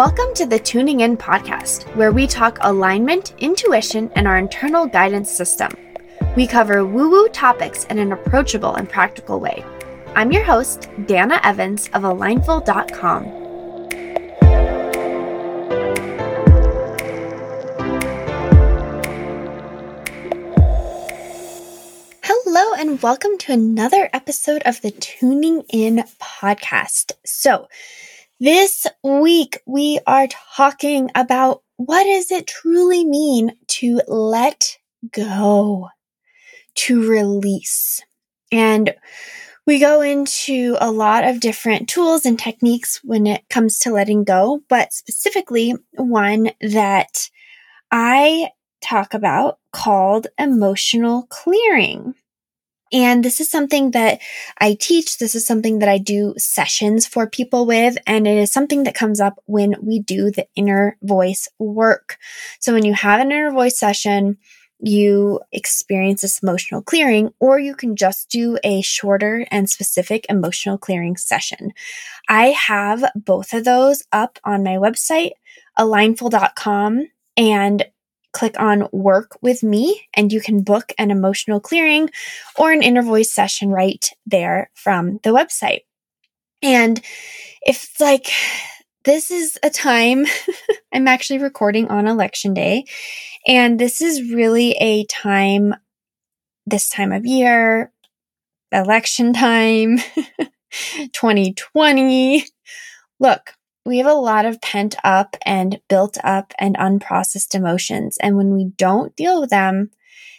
Welcome to the Tuning In podcast, where we talk alignment, intuition, and our internal guidance system. We cover woo woo topics in an approachable and practical way. I'm your host, Dana Evans of Alignful.com. Hello, and welcome to another episode of the Tuning In podcast. So, this week we are talking about what does it truly mean to let go, to release. And we go into a lot of different tools and techniques when it comes to letting go, but specifically one that I talk about called emotional clearing. And this is something that I teach. This is something that I do sessions for people with. And it is something that comes up when we do the inner voice work. So when you have an inner voice session, you experience this emotional clearing, or you can just do a shorter and specific emotional clearing session. I have both of those up on my website, alignful.com. And click on work with me and you can book an emotional clearing or an inner voice session right there from the website. And if it's like, this is a time I'm actually recording on election day, and this is really a time, this time of year, election time, 2020. Look, we have a lot of pent up and built up and unprocessed emotions. And when we don't deal with them,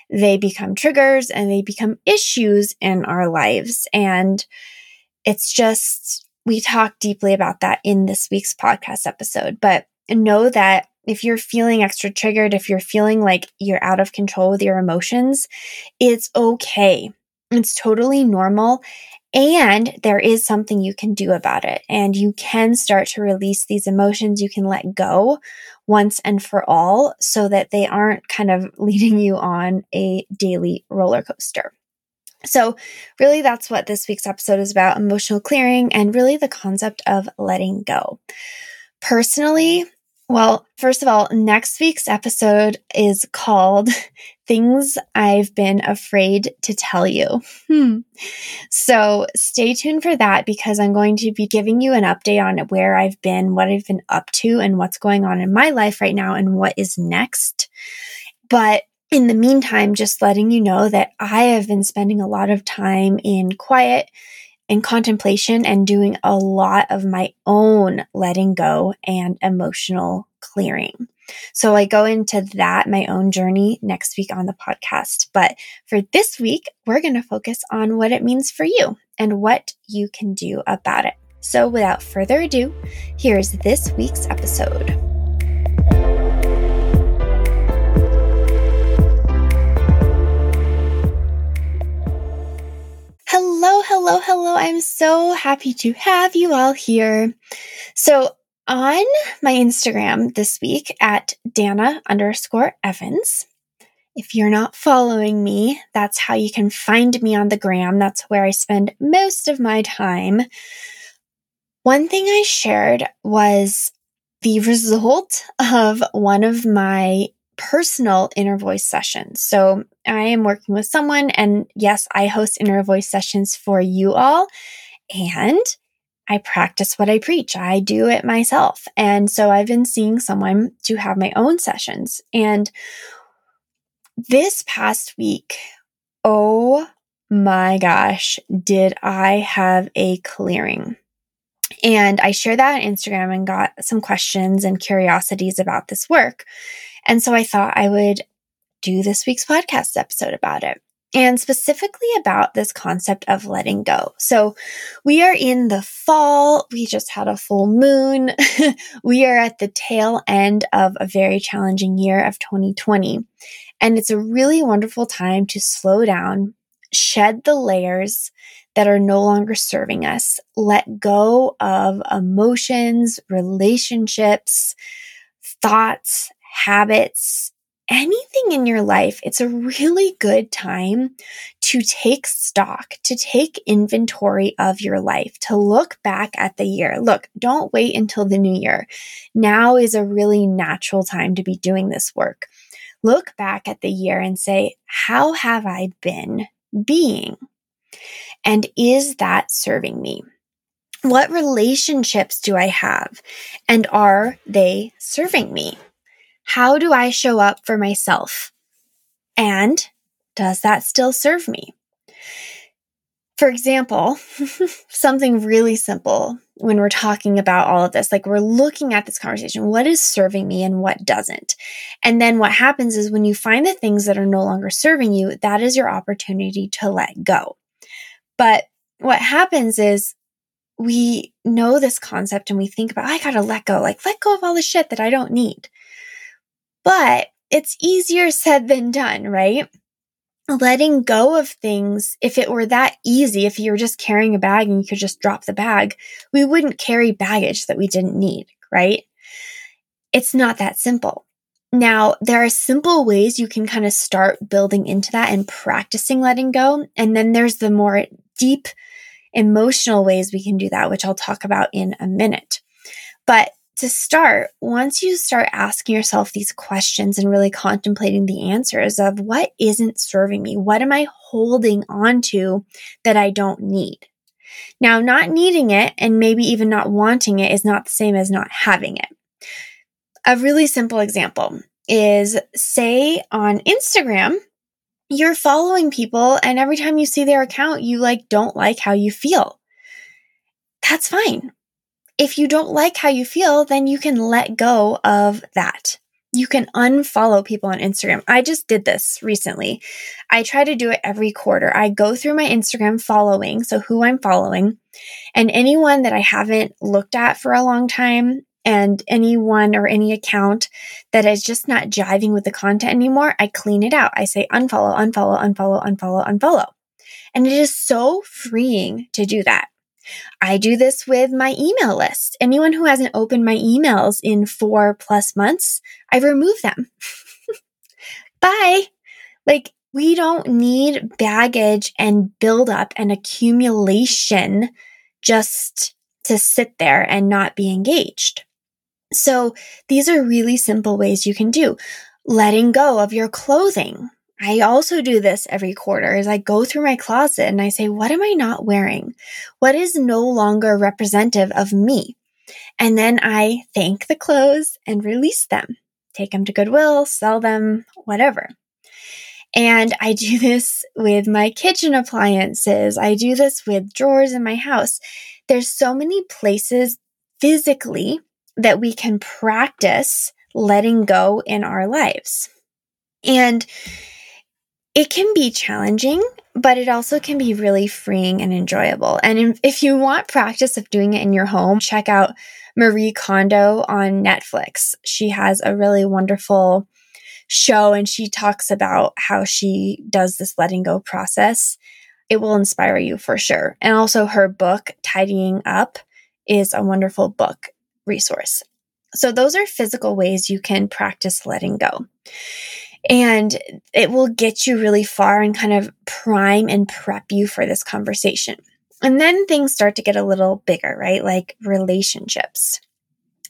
they become triggers and they become issues in our lives. And it's just, we talk deeply about that in this week's podcast episode. But know that if you're feeling extra triggered, if you're feeling like you're out of control with your emotions, it's okay. It's totally normal. And there is something you can do about it. And you can start to release these emotions. You can let go once and for all so that they aren't kind of leading you on a daily roller coaster. So, really, that's what this week's episode is about emotional clearing and really the concept of letting go. Personally, well, first of all, next week's episode is called Things I've Been Afraid to Tell You. Hmm. So stay tuned for that because I'm going to be giving you an update on where I've been, what I've been up to, and what's going on in my life right now and what is next. But in the meantime, just letting you know that I have been spending a lot of time in quiet in contemplation and doing a lot of my own letting go and emotional clearing. So I go into that, my own journey next week on the podcast. But for this week, we're going to focus on what it means for you and what you can do about it. So without further ado, here's this week's episode. Hello, hello. I'm so happy to have you all here. So, on my Instagram this week at Dana underscore Evans, if you're not following me, that's how you can find me on the gram. That's where I spend most of my time. One thing I shared was the result of one of my personal inner voice sessions. So I am working with someone, and yes, I host inner voice sessions for you all. And I practice what I preach. I do it myself. And so I've been seeing someone to have my own sessions. And this past week, oh my gosh, did I have a clearing. And I shared that on Instagram and got some questions and curiosities about this work. And so I thought I would do this week's podcast episode about it and specifically about this concept of letting go. So we are in the fall. We just had a full moon. we are at the tail end of a very challenging year of 2020. And it's a really wonderful time to slow down, shed the layers that are no longer serving us, let go of emotions, relationships, thoughts, habits, anything in your life, it's a really good time to take stock, to take inventory of your life, to look back at the year. Look, don't wait until the new year. Now is a really natural time to be doing this work. Look back at the year and say, how have I been being? And is that serving me? What relationships do I have? And are they serving me? How do I show up for myself? And does that still serve me? For example, something really simple when we're talking about all of this, like we're looking at this conversation, what is serving me and what doesn't? And then what happens is when you find the things that are no longer serving you, that is your opportunity to let go. But what happens is we know this concept and we think about, I gotta let go, like let go of all the shit that I don't need. But it's easier said than done, right? Letting go of things, if it were that easy, if you were just carrying a bag and you could just drop the bag, we wouldn't carry baggage that we didn't need, right? It's not that simple. Now, there are simple ways you can kind of start building into that and practicing letting go. And then there's the more deep emotional ways we can do that, which I'll talk about in a minute. But to start, once you start asking yourself these questions and really contemplating the answers of what isn't serving me, what am I holding on to that I don't need? Now, not needing it and maybe even not wanting it is not the same as not having it. A really simple example is say on Instagram, you're following people and every time you see their account, you like don't like how you feel. That's fine. If you don't like how you feel, then you can let go of that. You can unfollow people on Instagram. I just did this recently. I try to do it every quarter. I go through my Instagram following, so who I'm following, and anyone that I haven't looked at for a long time, and anyone or any account that is just not jiving with the content anymore, I clean it out. I say unfollow, unfollow, unfollow, unfollow, unfollow. And it is so freeing to do that. I do this with my email list. Anyone who hasn't opened my emails in four plus months, I remove them. Bye. Like, we don't need baggage and buildup and accumulation just to sit there and not be engaged. So these are really simple ways you can do. Letting go of your clothing. I also do this every quarter as I go through my closet and I say, what am I not wearing? What is no longer representative of me? And then I thank the clothes and release them, take them to Goodwill, sell them, whatever. And I do this with my kitchen appliances. I do this with drawers in my house. There's so many places physically that we can practice letting go in our lives. And it can be challenging, but it also can be really freeing and enjoyable. And if you want practice of doing it in your home, check out Marie Kondo on Netflix. She has a really wonderful show and she talks about how she does this letting go process. It will inspire you for sure. And also her book, Tidying Up, is a wonderful book resource. So those are physical ways you can practice letting go. And it will get you really far and kind of prime and prep you for this conversation. And then things start to get a little bigger, right? Like relationships.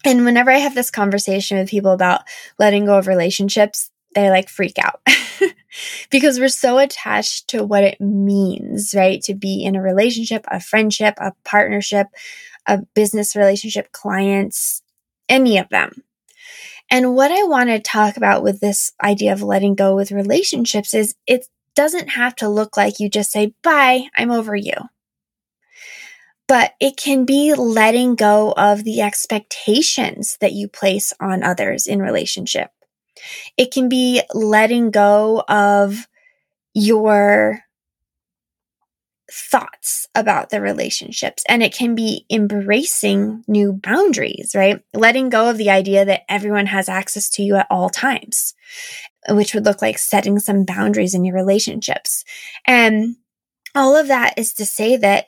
And whenever I have this conversation with people about letting go of relationships, they like freak out because we're so attached to what it means, right? To be in a relationship, a friendship, a partnership, a business relationship, clients, any of them. And what I want to talk about with this idea of letting go with relationships is it doesn't have to look like you just say, bye, I'm over you. But it can be letting go of the expectations that you place on others in relationship. It can be letting go of your thoughts about the relationships and it can be embracing new boundaries, right? Letting go of the idea that everyone has access to you at all times, which would look like setting some boundaries in your relationships. And all of that is to say that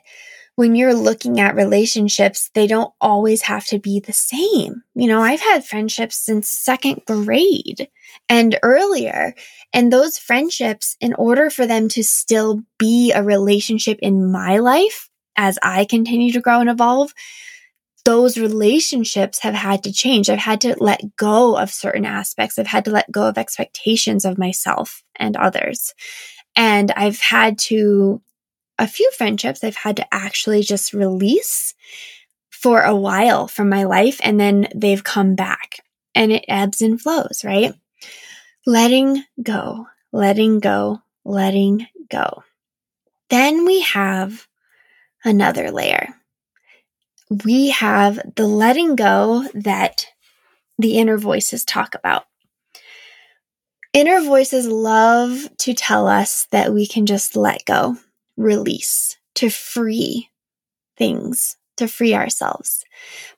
when you're looking at relationships, they don't always have to be the same. You know, I've had friendships since second grade and earlier. And those friendships, in order for them to still be a relationship in my life as I continue to grow and evolve, those relationships have had to change. I've had to let go of certain aspects. I've had to let go of expectations of myself and others. And I've had to, a few friendships I've had to actually just release for a while from my life. And then they've come back and it ebbs and flows, right? Letting go, letting go, letting go. Then we have another layer we have the letting go that the inner voices talk about. Inner voices love to tell us that we can just let go, release, to free things, to free ourselves.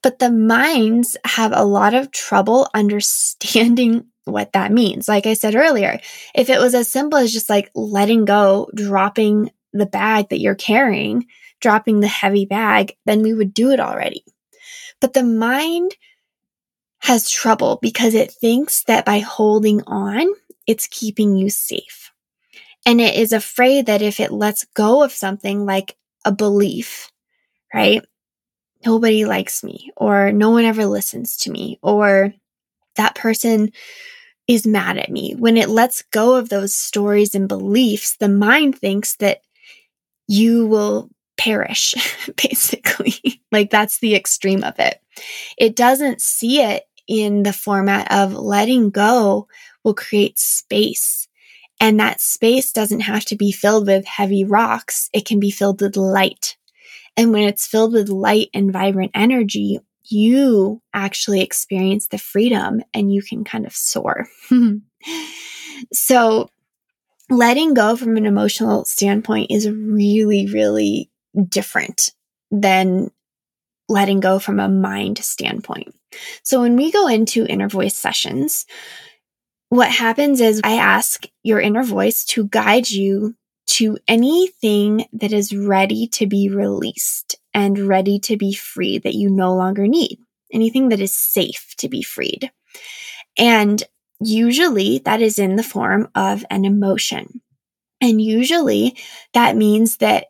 But the minds have a lot of trouble understanding what that means. Like I said earlier, if it was as simple as just like letting go, dropping the bag that you're carrying, dropping the heavy bag, then we would do it already. But the mind has trouble because it thinks that by holding on, it's keeping you safe. And it is afraid that if it lets go of something like a belief, right? Nobody likes me, or no one ever listens to me, or that person is mad at me. When it lets go of those stories and beliefs, the mind thinks that you will perish, basically. like that's the extreme of it. It doesn't see it in the format of letting go will create space. And that space doesn't have to be filled with heavy rocks. It can be filled with light. And when it's filled with light and vibrant energy, you actually experience the freedom and you can kind of soar. so letting go from an emotional standpoint is really, really different than letting go from a mind standpoint. So when we go into inner voice sessions, what happens is I ask your inner voice to guide you to anything that is ready to be released and ready to be free that you no longer need, anything that is safe to be freed. And usually that is in the form of an emotion. And usually that means that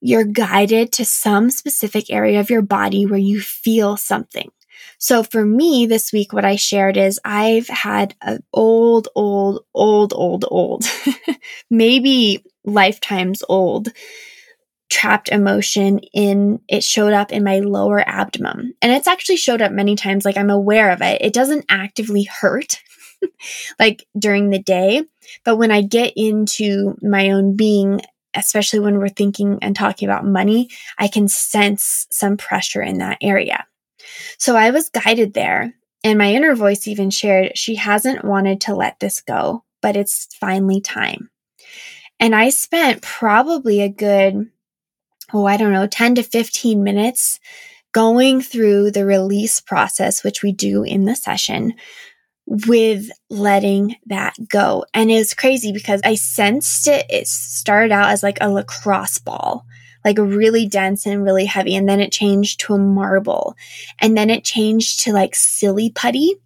you're guided to some specific area of your body where you feel something. So for me this week, what I shared is I've had an old, old, old, old, old, maybe lifetimes old trapped emotion in it showed up in my lower abdomen. And it's actually showed up many times. Like I'm aware of it. It doesn't actively hurt like during the day. But when I get into my own being especially when we're thinking and talking about money, I can sense some pressure in that area. So I was guided there. And my inner voice even shared she hasn't wanted to let this go, but it's finally time. And I spent probably a good, oh, I don't know, 10 to 15 minutes going through the release process, which we do in the session, with letting that go. And it was crazy because I sensed it. It started out as like a lacrosse ball, like really dense and really heavy. And then it changed to a marble. And then it changed to like silly putty.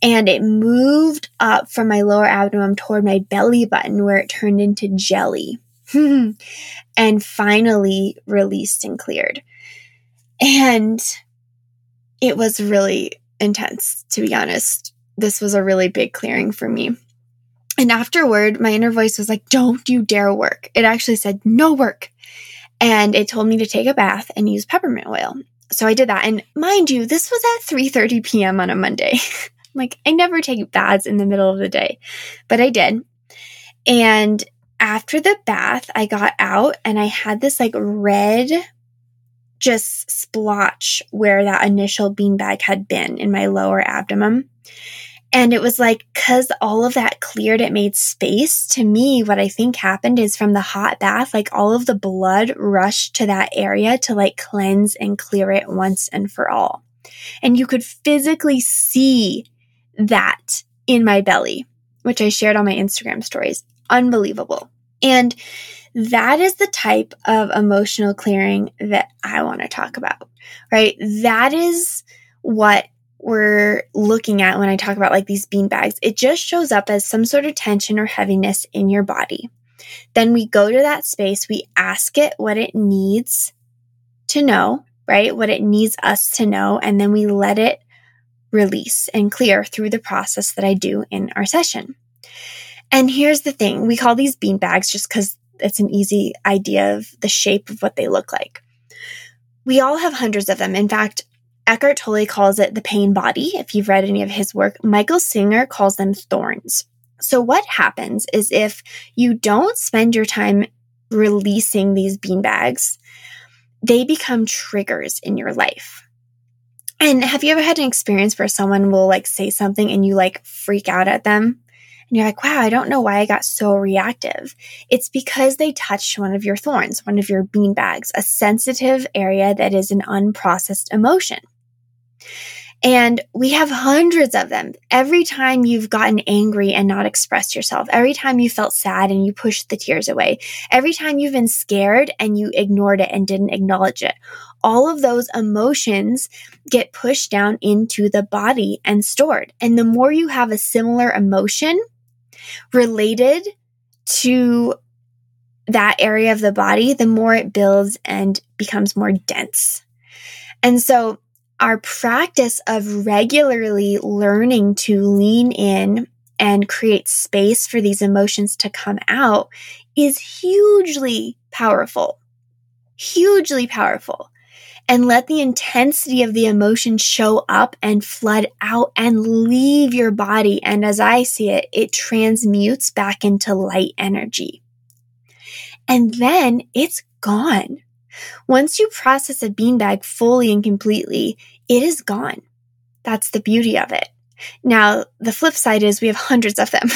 And it moved up from my lower abdomen toward my belly button where it turned into jelly and finally released and cleared. And it was really intense, to be honest this was a really big clearing for me. And afterward, my inner voice was like, don't you dare work. It actually said, no work. And it told me to take a bath and use peppermint oil. So I did that. And mind you, this was at 3.30 p.m. on a Monday. like I never take baths in the middle of the day, but I did. And after the bath, I got out and I had this like red just splotch where that initial beanbag had been in my lower abdomen. And it was like, cause all of that cleared, it made space. To me, what I think happened is from the hot bath, like all of the blood rushed to that area to like cleanse and clear it once and for all. And you could physically see that in my belly, which I shared on my Instagram stories. Unbelievable. And that is the type of emotional clearing that I want to talk about, right? That is what we're looking at when I talk about like these bean bags. It just shows up as some sort of tension or heaviness in your body. Then we go to that space, we ask it what it needs to know, right? What it needs us to know, and then we let it release and clear through the process that I do in our session. And here's the thing we call these bean bags just because it's an easy idea of the shape of what they look like. We all have hundreds of them. In fact, Eckhart Tolle calls it the pain body. If you've read any of his work, Michael Singer calls them thorns. So, what happens is if you don't spend your time releasing these bean bags, they become triggers in your life. And have you ever had an experience where someone will like say something and you like freak out at them? And you're like, wow, I don't know why I got so reactive. It's because they touched one of your thorns, one of your bean bags, a sensitive area that is an unprocessed emotion. And we have hundreds of them. Every time you've gotten angry and not expressed yourself, every time you felt sad and you pushed the tears away, every time you've been scared and you ignored it and didn't acknowledge it, all of those emotions get pushed down into the body and stored. And the more you have a similar emotion related to that area of the body, the more it builds and becomes more dense. And so our practice of regularly learning to lean in and create space for these emotions to come out is hugely powerful. Hugely powerful. And let the intensity of the emotion show up and flood out and leave your body. And as I see it, it transmutes back into light energy. And then it's gone. Once you process a beanbag fully and completely, it is gone. That's the beauty of it. Now, the flip side is we have hundreds of them.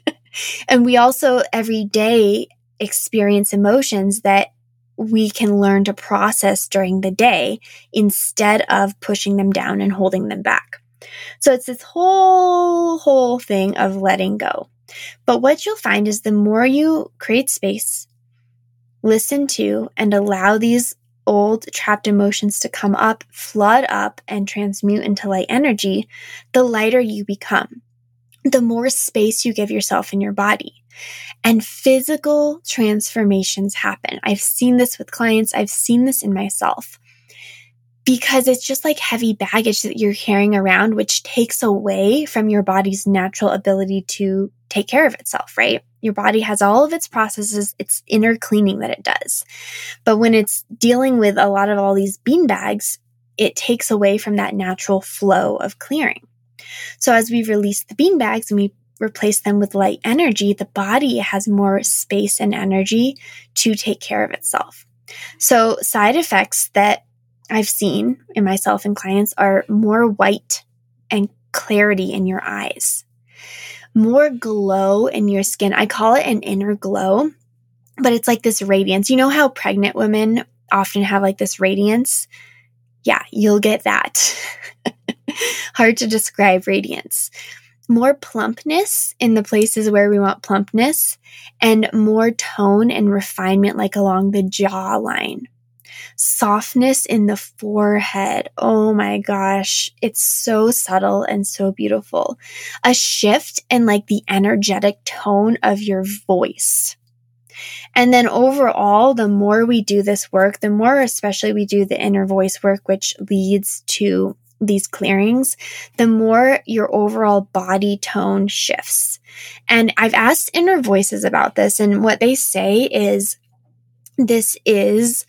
and we also every day experience emotions that we can learn to process during the day instead of pushing them down and holding them back. So it's this whole, whole thing of letting go. But what you'll find is the more you create space, listen to, and allow these old trapped emotions to come up, flood up, and transmute into light energy, the lighter you become. The more space you give yourself in your body. And physical transformations happen. I've seen this with clients, I've seen this in myself because it's just like heavy baggage that you're carrying around, which takes away from your body's natural ability to take care of itself, right? Your body has all of its processes, its inner cleaning that it does. But when it's dealing with a lot of all these bean bags, it takes away from that natural flow of clearing. So as we release the bean bags and we replace them with light energy, the body has more space and energy to take care of itself. So side effects that I've seen in myself and clients are more white and clarity in your eyes more glow in your skin. I call it an inner glow, but it's like this radiance. You know how pregnant women often have like this radiance? Yeah, you'll get that. Hard to describe radiance. More plumpness in the places where we want plumpness, and more tone and refinement, like along the jawline softness in the forehead. Oh my gosh. It's so subtle and so beautiful. A shift in like the energetic tone of your voice. And then overall, the more we do this work, the more especially we do the inner voice work, which leads to these clearings, the more your overall body tone shifts. And I've asked inner voices about this, and what they say is this is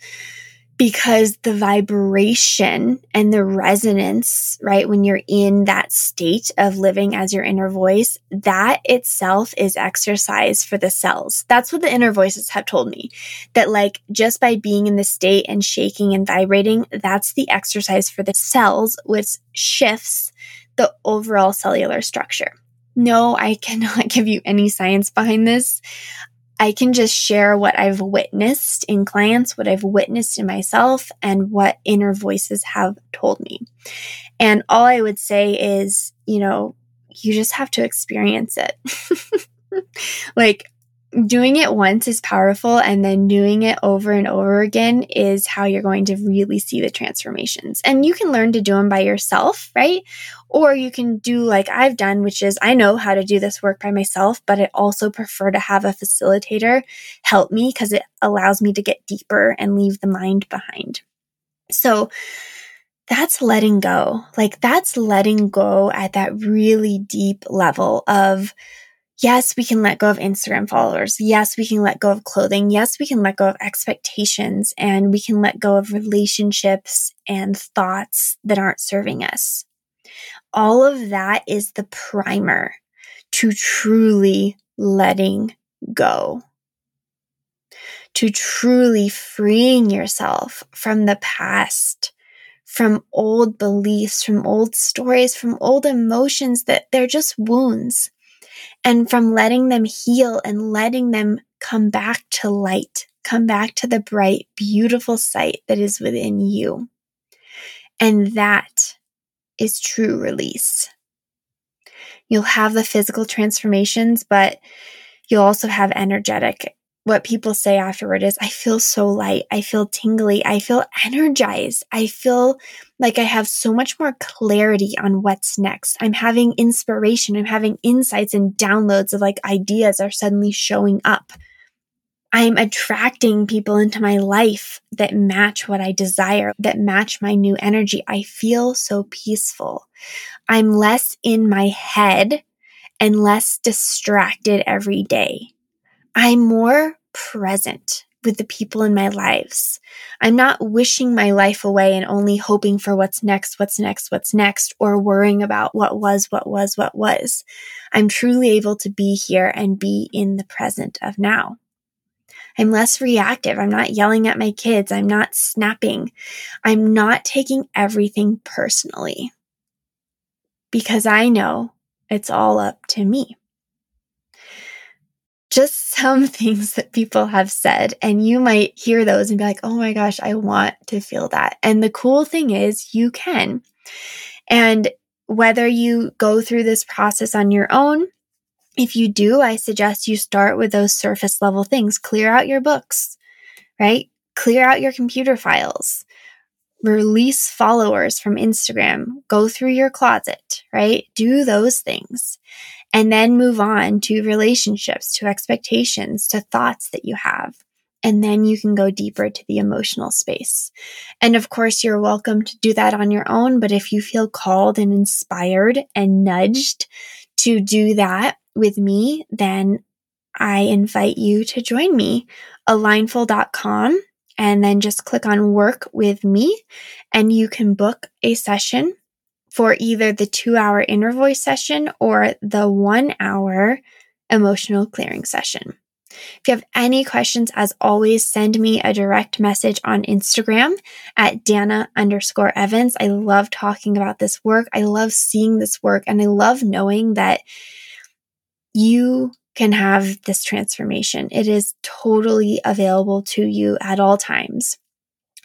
because the vibration and the resonance, right, when you're in that state of living as your inner voice, that itself is exercise for the cells. That's what the inner voices have told me. That, like, just by being in the state and shaking and vibrating, that's the exercise for the cells, which shifts the overall cellular structure. No, I cannot give you any science behind this. I can just share what I've witnessed in clients, what I've witnessed in myself, and what inner voices have told me. And all I would say is, you know, you just have to experience it. like, doing it once is powerful and then doing it over and over again is how you're going to really see the transformations. And you can learn to do them by yourself, right? Or you can do like I've done, which is I know how to do this work by myself, but I also prefer to have a facilitator help me because it allows me to get deeper and leave the mind behind. So that's letting go. Like that's letting go at that really deep level of Yes, we can let go of Instagram followers. Yes, we can let go of clothing. Yes, we can let go of expectations and we can let go of relationships and thoughts that aren't serving us. All of that is the primer to truly letting go, to truly freeing yourself from the past, from old beliefs, from old stories, from old emotions that they're just wounds and from letting them heal and letting them come back to light, come back to the bright, beautiful sight that is within you. And that is true release. You'll have the physical transformations, but you'll also have energetic what people say afterward is, I feel so light. I feel tingly. I feel energized. I feel like I have so much more clarity on what's next. I'm having inspiration. I'm having insights and downloads of like ideas are suddenly showing up. I'm attracting people into my life that match what I desire, that match my new energy. I feel so peaceful. I'm less in my head and less distracted every day. I'm more present with the people in my lives. I'm not wishing my life away and only hoping for what's next, what's next, what's next, or worrying about what was, what was, what was. I'm truly able to be here and be in the present of now. I'm less reactive. I'm not yelling at my kids. I'm not snapping. I'm not taking everything personally because I know it's all up to me just some things that people have said. And you might hear those and be like, oh my gosh, I want to feel that. And the cool thing is, you can. And whether you go through this process on your own, if you do, I suggest you start with those surface level things. Clear out your books, right? Clear out your computer files. Release followers from Instagram. Go through your closet, right? Do those things and then move on to relationships, to expectations, to thoughts that you have. And then you can go deeper to the emotional space. And of course, you're welcome to do that on your own. But if you feel called and inspired and nudged to do that with me, then I invite you to join me, alignful.com, and then just click on work with me and you can book a session for either the two hour inner voice session or the one hour emotional clearing session. If you have any questions, as always, send me a direct message on Instagram at Dana underscore Evans. I love talking about this work. I love seeing this work and I love knowing that you can have this transformation. It is totally available to you at all times.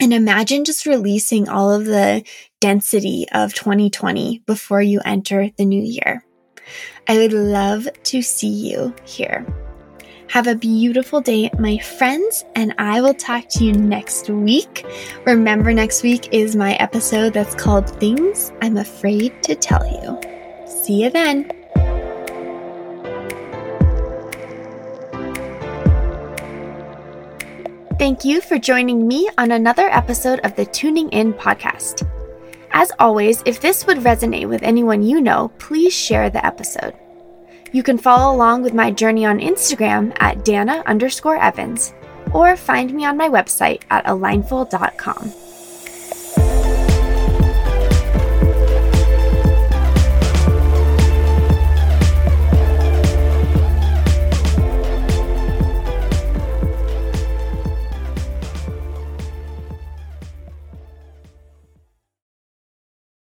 And imagine just releasing all of the density of 2020 before you enter the new year. I would love to see you here. Have a beautiful day, my friends, and I will talk to you next week. Remember, next week is my episode that's called Things I'm Afraid to Tell You. See you then. Thank you for joining me on another episode of the Tuning In podcast. As always, if this would resonate with anyone you know, please share the episode. You can follow along with my journey on Instagram at Dana underscore Evans or find me on my website at alignful.com.